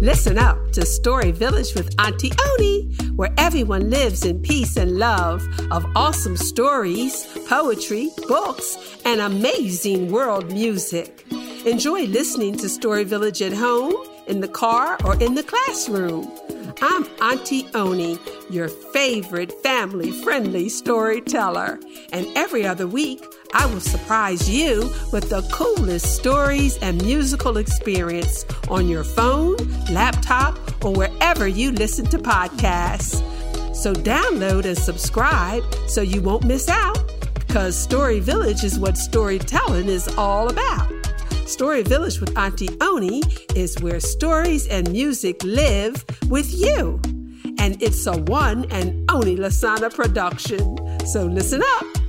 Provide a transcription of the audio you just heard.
Listen up to Story Village with Aunti Oni, where everyone lives in peace and love of awesome stories, poetry, books, and amazing world music. Enjoy listening to Story Village at home, in the car, or in the classroom. I'm Aunti Oni, your favorite family friendly storyteller. And every other week, I will surprise you with the coolest stories and musical experience on your phone, laptop, or wherever you listen to podcasts. So download and subscribe so you won't miss out, because Story Village is what storytelling is all about. Story Village with Aunti Oni is where stories and music live with you. And it's a one and only Lasana production. So listen up